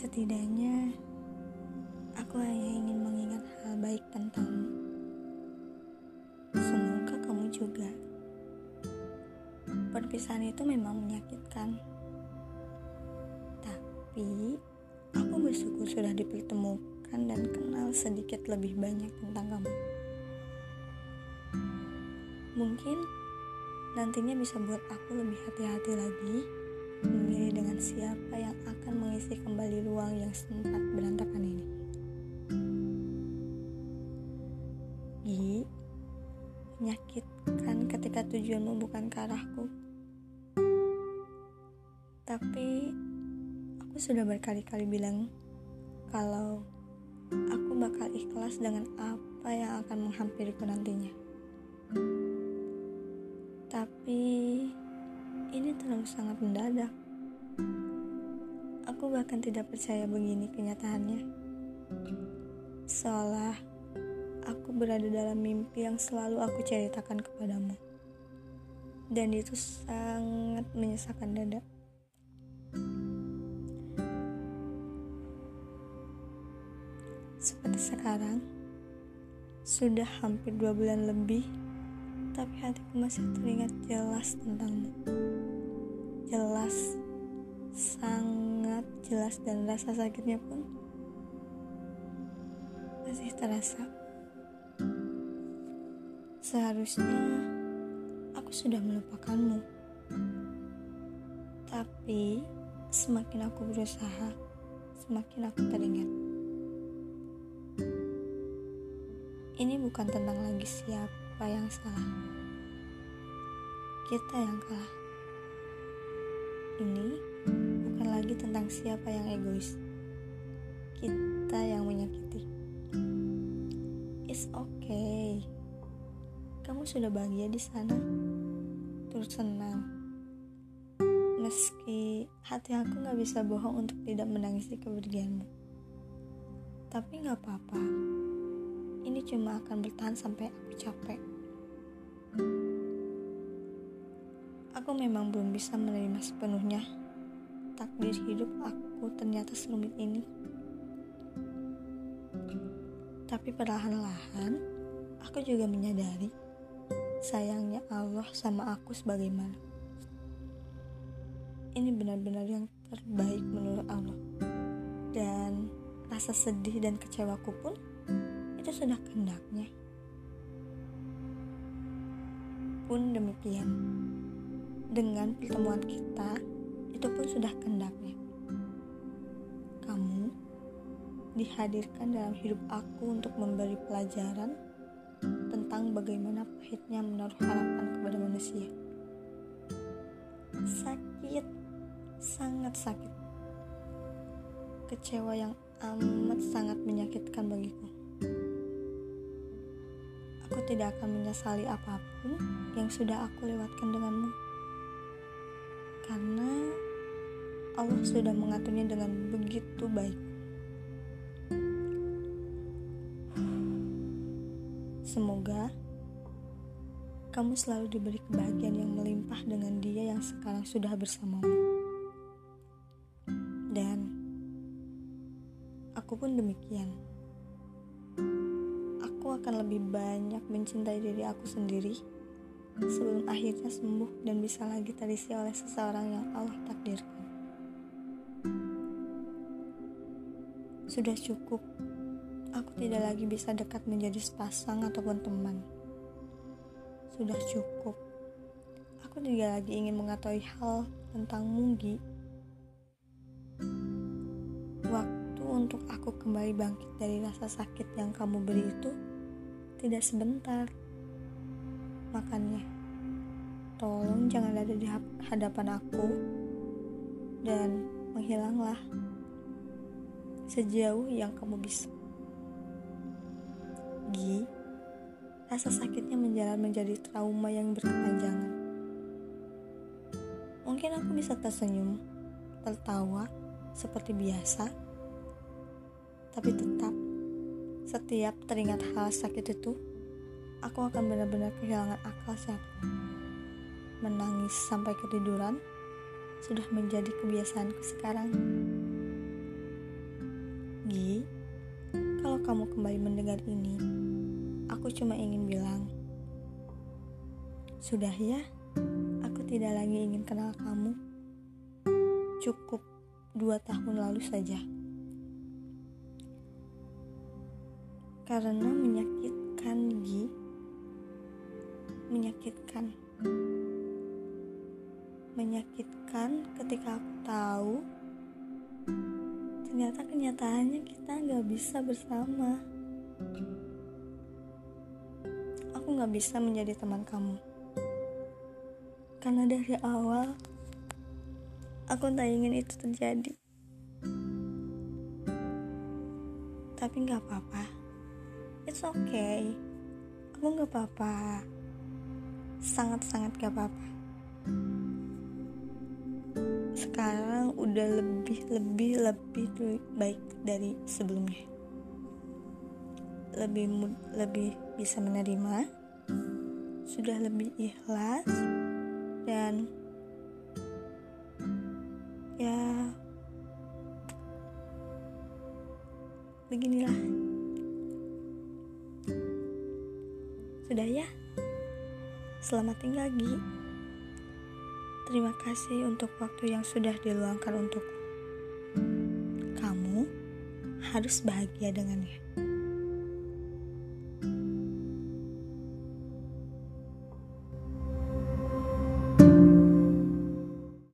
Setidaknya, aku hanya ingin mengingat hal baik tentangmu. Semoga kamu juga. Perpisahan itu memang menyakitkan. Tapi, aku bersyukur sudah dipertemukan dan kenal sedikit lebih banyak tentang kamu. Mungkin nantinya bisa buat aku lebih hati-hati lagi memilih dengan siapa yang akan mengisi kembali ruang yang sempat berantakan ini. Gi, menyakitkan ketika tujuanmu bukan ke arahku. Tapi aku sudah berkali-kali bilang kalau aku bakal ikhlas dengan apa yang akan menghampiriku nantinya. Tapi ini terlalu sangat mendadak. Aku bahkan tidak percaya begini kenyataannya. Seolah aku berada dalam mimpi yang selalu aku ceritakan kepadamu. Dan itu sangat menyesakan dada. Seperti sekarang, sudah hampir dua bulan lebih tapi hatiku masih teringat jelas tentangmu. Jelas, sangat jelas dan rasa sakitnya pun masih terasa. Seharusnya aku sudah melupakanmu. Tapi semakin aku berusaha, semakin aku teringat. Ini bukan tentang lagi siapa siapa yang salah? Kita yang kalah. Ini bukan lagi tentang siapa yang egois. Kita yang menyakiti. It's okay. Kamu sudah bahagia di sana. Terus senang. Meski hati aku gak bisa bohong untuk tidak menangisi kepergianmu. Tapi gak apa-apa. Ini cuma akan bertahan sampai aku capek. Aku memang belum bisa menerima sepenuhnya takdir hidup aku ternyata serumit ini. Tapi perlahan-lahan, aku juga menyadari sayangnya Allah sama aku sebagaimana. Ini benar-benar yang terbaik menurut Allah. Dan rasa sedih dan kecewaku pun itu sudah kehendaknya. pun demikian. Dengan pertemuan kita, itu pun sudah kendaknya. Kamu dihadirkan dalam hidup aku untuk memberi pelajaran tentang bagaimana pahitnya menaruh harapan kepada manusia. Sakit, sangat sakit. Kecewa yang amat sangat menyakitkan bagiku. Aku tidak akan menyesali apa pun yang sudah aku lewatkan denganmu. Karena Allah sudah mengaturnya dengan begitu baik. Semoga kamu selalu diberi kebahagiaan yang melimpah dengan dia yang sekarang sudah bersamamu. Dan aku pun demikian akan lebih banyak mencintai diri aku sendiri sebelum akhirnya sembuh dan bisa lagi terisi oleh seseorang yang Allah takdirkan. Sudah cukup, aku tidak lagi bisa dekat menjadi sepasang ataupun teman. Sudah cukup, aku tidak lagi ingin mengetahui hal tentang Munggi. Waktu untuk aku kembali bangkit dari rasa sakit yang kamu beri itu tidak sebentar. Makanya, tolong jangan ada di hadapan aku dan menghilanglah sejauh yang kamu bisa. Gi, rasa sakitnya menjalan menjadi trauma yang berkepanjangan. Mungkin aku bisa tersenyum, tertawa seperti biasa, tapi tetap setiap teringat hal sakit itu, aku akan benar-benar kehilangan akal sehat. Menangis sampai ketiduran sudah menjadi kebiasaanku sekarang. Gi, kalau kamu kembali mendengar ini, aku cuma ingin bilang, sudah ya, aku tidak lagi ingin kenal kamu. Cukup dua tahun lalu saja. Karena menyakitkan, Gi. Menyakitkan. Menyakitkan ketika aku tahu ternyata kenyataannya kita nggak bisa bersama. Aku nggak bisa menjadi teman kamu. Karena dari awal aku tak ingin itu terjadi. Tapi nggak apa-apa. It's okay. Aku nggak apa-apa. Sangat-sangat gak apa-apa. Sekarang udah lebih lebih lebih baik dari sebelumnya. Lebih lebih bisa menerima. Sudah lebih ikhlas dan ya beginilah sudah ya. Selamat tinggal Gi. Terima kasih untuk waktu yang sudah diluangkan untuk kamu. Harus bahagia dengannya